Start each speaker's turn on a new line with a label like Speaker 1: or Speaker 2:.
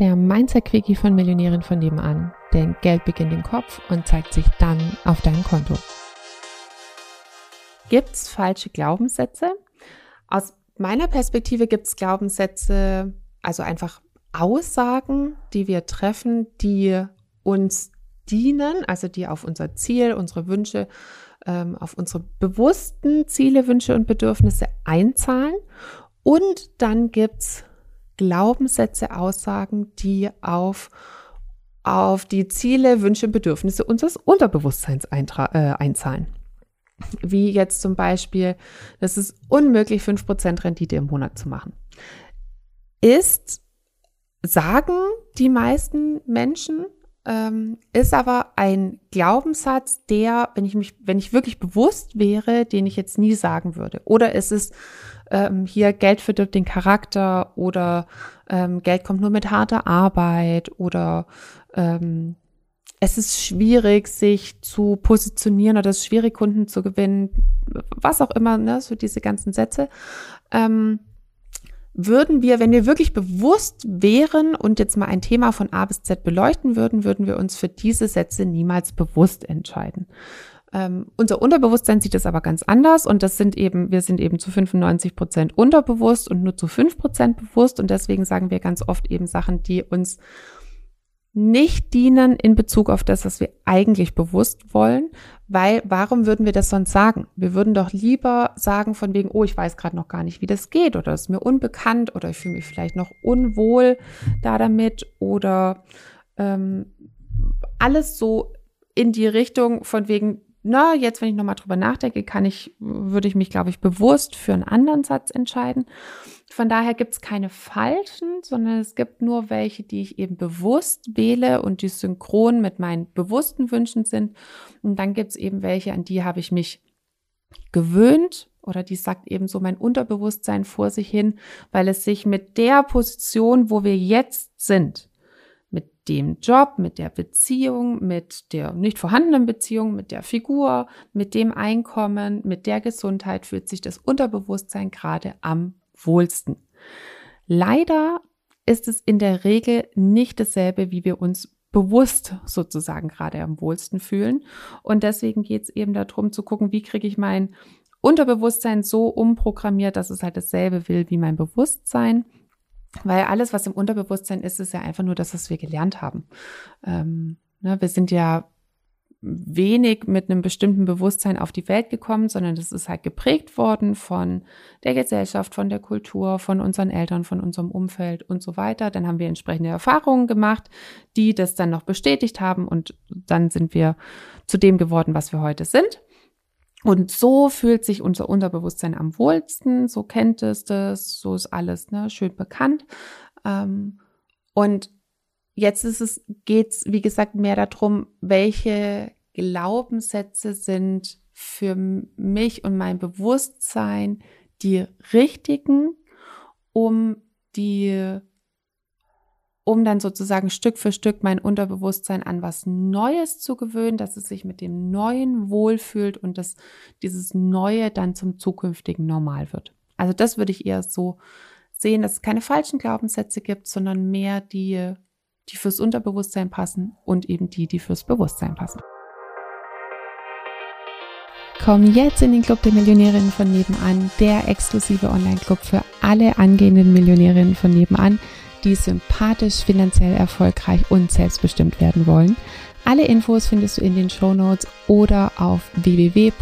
Speaker 1: der Mindset-Quickie von Millionären von nebenan. Denn Geld beginnt im Kopf und zeigt sich dann auf deinem Konto. Gibt es falsche Glaubenssätze? Aus meiner Perspektive gibt es Glaubenssätze, also einfach Aussagen, die wir treffen, die uns dienen, also die auf unser Ziel, unsere Wünsche, ähm, auf unsere bewussten Ziele, Wünsche und Bedürfnisse einzahlen. Und dann gibt es Glaubenssätze, Aussagen, die auf, auf die Ziele, Wünsche und Bedürfnisse unseres Unterbewusstseins äh, einzahlen. Wie jetzt zum Beispiel, das ist unmöglich, 5% Rendite im Monat zu machen. Ist, sagen die meisten Menschen, ähm, ist aber ein Glaubenssatz, der, wenn ich mich, wenn ich wirklich bewusst wäre, den ich jetzt nie sagen würde. Oder ist es ähm, hier Geld verdirbt den Charakter oder ähm, Geld kommt nur mit harter Arbeit oder ähm, es ist schwierig, sich zu positionieren oder es ist schwierig, Kunden zu gewinnen, was auch immer, ne, so diese ganzen Sätze. Ähm, würden wir, wenn wir wirklich bewusst wären und jetzt mal ein Thema von A bis Z beleuchten würden, würden wir uns für diese Sätze niemals bewusst entscheiden. Ähm, unser Unterbewusstsein sieht es aber ganz anders und das sind eben, wir sind eben zu 95 Prozent unterbewusst und nur zu 5 Prozent bewusst und deswegen sagen wir ganz oft eben Sachen, die uns nicht dienen in Bezug auf das, was wir eigentlich bewusst wollen, weil warum würden wir das sonst sagen? Wir würden doch lieber sagen von wegen, oh, ich weiß gerade noch gar nicht, wie das geht oder es ist mir unbekannt oder ich fühle mich vielleicht noch unwohl da damit oder ähm, alles so in die Richtung von wegen, na, jetzt, wenn ich nochmal drüber nachdenke, kann ich, würde ich mich, glaube ich, bewusst für einen anderen Satz entscheiden. Von daher gibt es keine falschen, sondern es gibt nur welche, die ich eben bewusst wähle und die synchron mit meinen bewussten Wünschen sind. Und dann gibt es eben welche, an die habe ich mich gewöhnt oder die sagt eben so mein Unterbewusstsein vor sich hin, weil es sich mit der Position, wo wir jetzt sind, dem Job, mit der Beziehung, mit der nicht vorhandenen Beziehung, mit der Figur, mit dem Einkommen, mit der Gesundheit fühlt sich das Unterbewusstsein gerade am wohlsten. Leider ist es in der Regel nicht dasselbe, wie wir uns bewusst sozusagen gerade am wohlsten fühlen. Und deswegen geht es eben darum zu gucken, wie kriege ich mein Unterbewusstsein so umprogrammiert, dass es halt dasselbe will wie mein Bewusstsein weil alles, was im Unterbewusstsein ist, ist ja einfach nur das, was wir gelernt haben. Ähm, ne, wir sind ja wenig mit einem bestimmten Bewusstsein auf die Welt gekommen, sondern das ist halt geprägt worden von der Gesellschaft, von der Kultur, von unseren Eltern, von unserem Umfeld und so weiter. Dann haben wir entsprechende Erfahrungen gemacht, die das dann noch bestätigt haben und dann sind wir zu dem geworden, was wir heute sind. Und so fühlt sich unser Unterbewusstsein am wohlsten, so kennt es das, so ist alles ne, schön bekannt. Ähm, und jetzt ist es, geht's, wie gesagt, mehr darum, welche Glaubenssätze sind für mich und mein Bewusstsein die richtigen, um die um dann sozusagen Stück für Stück mein Unterbewusstsein an was Neues zu gewöhnen, dass es sich mit dem Neuen wohlfühlt und dass dieses Neue dann zum zukünftigen Normal wird. Also das würde ich eher so sehen, dass es keine falschen Glaubenssätze gibt, sondern mehr die, die fürs Unterbewusstsein passen und eben die, die fürs Bewusstsein passen. Komm jetzt in den Club der Millionärinnen von nebenan, der exklusive Online-Club für alle angehenden Millionärinnen von nebenan die sympathisch, finanziell erfolgreich und selbstbestimmt werden wollen. Alle Infos findest du in den Show Notes oder auf www.m-vn.de.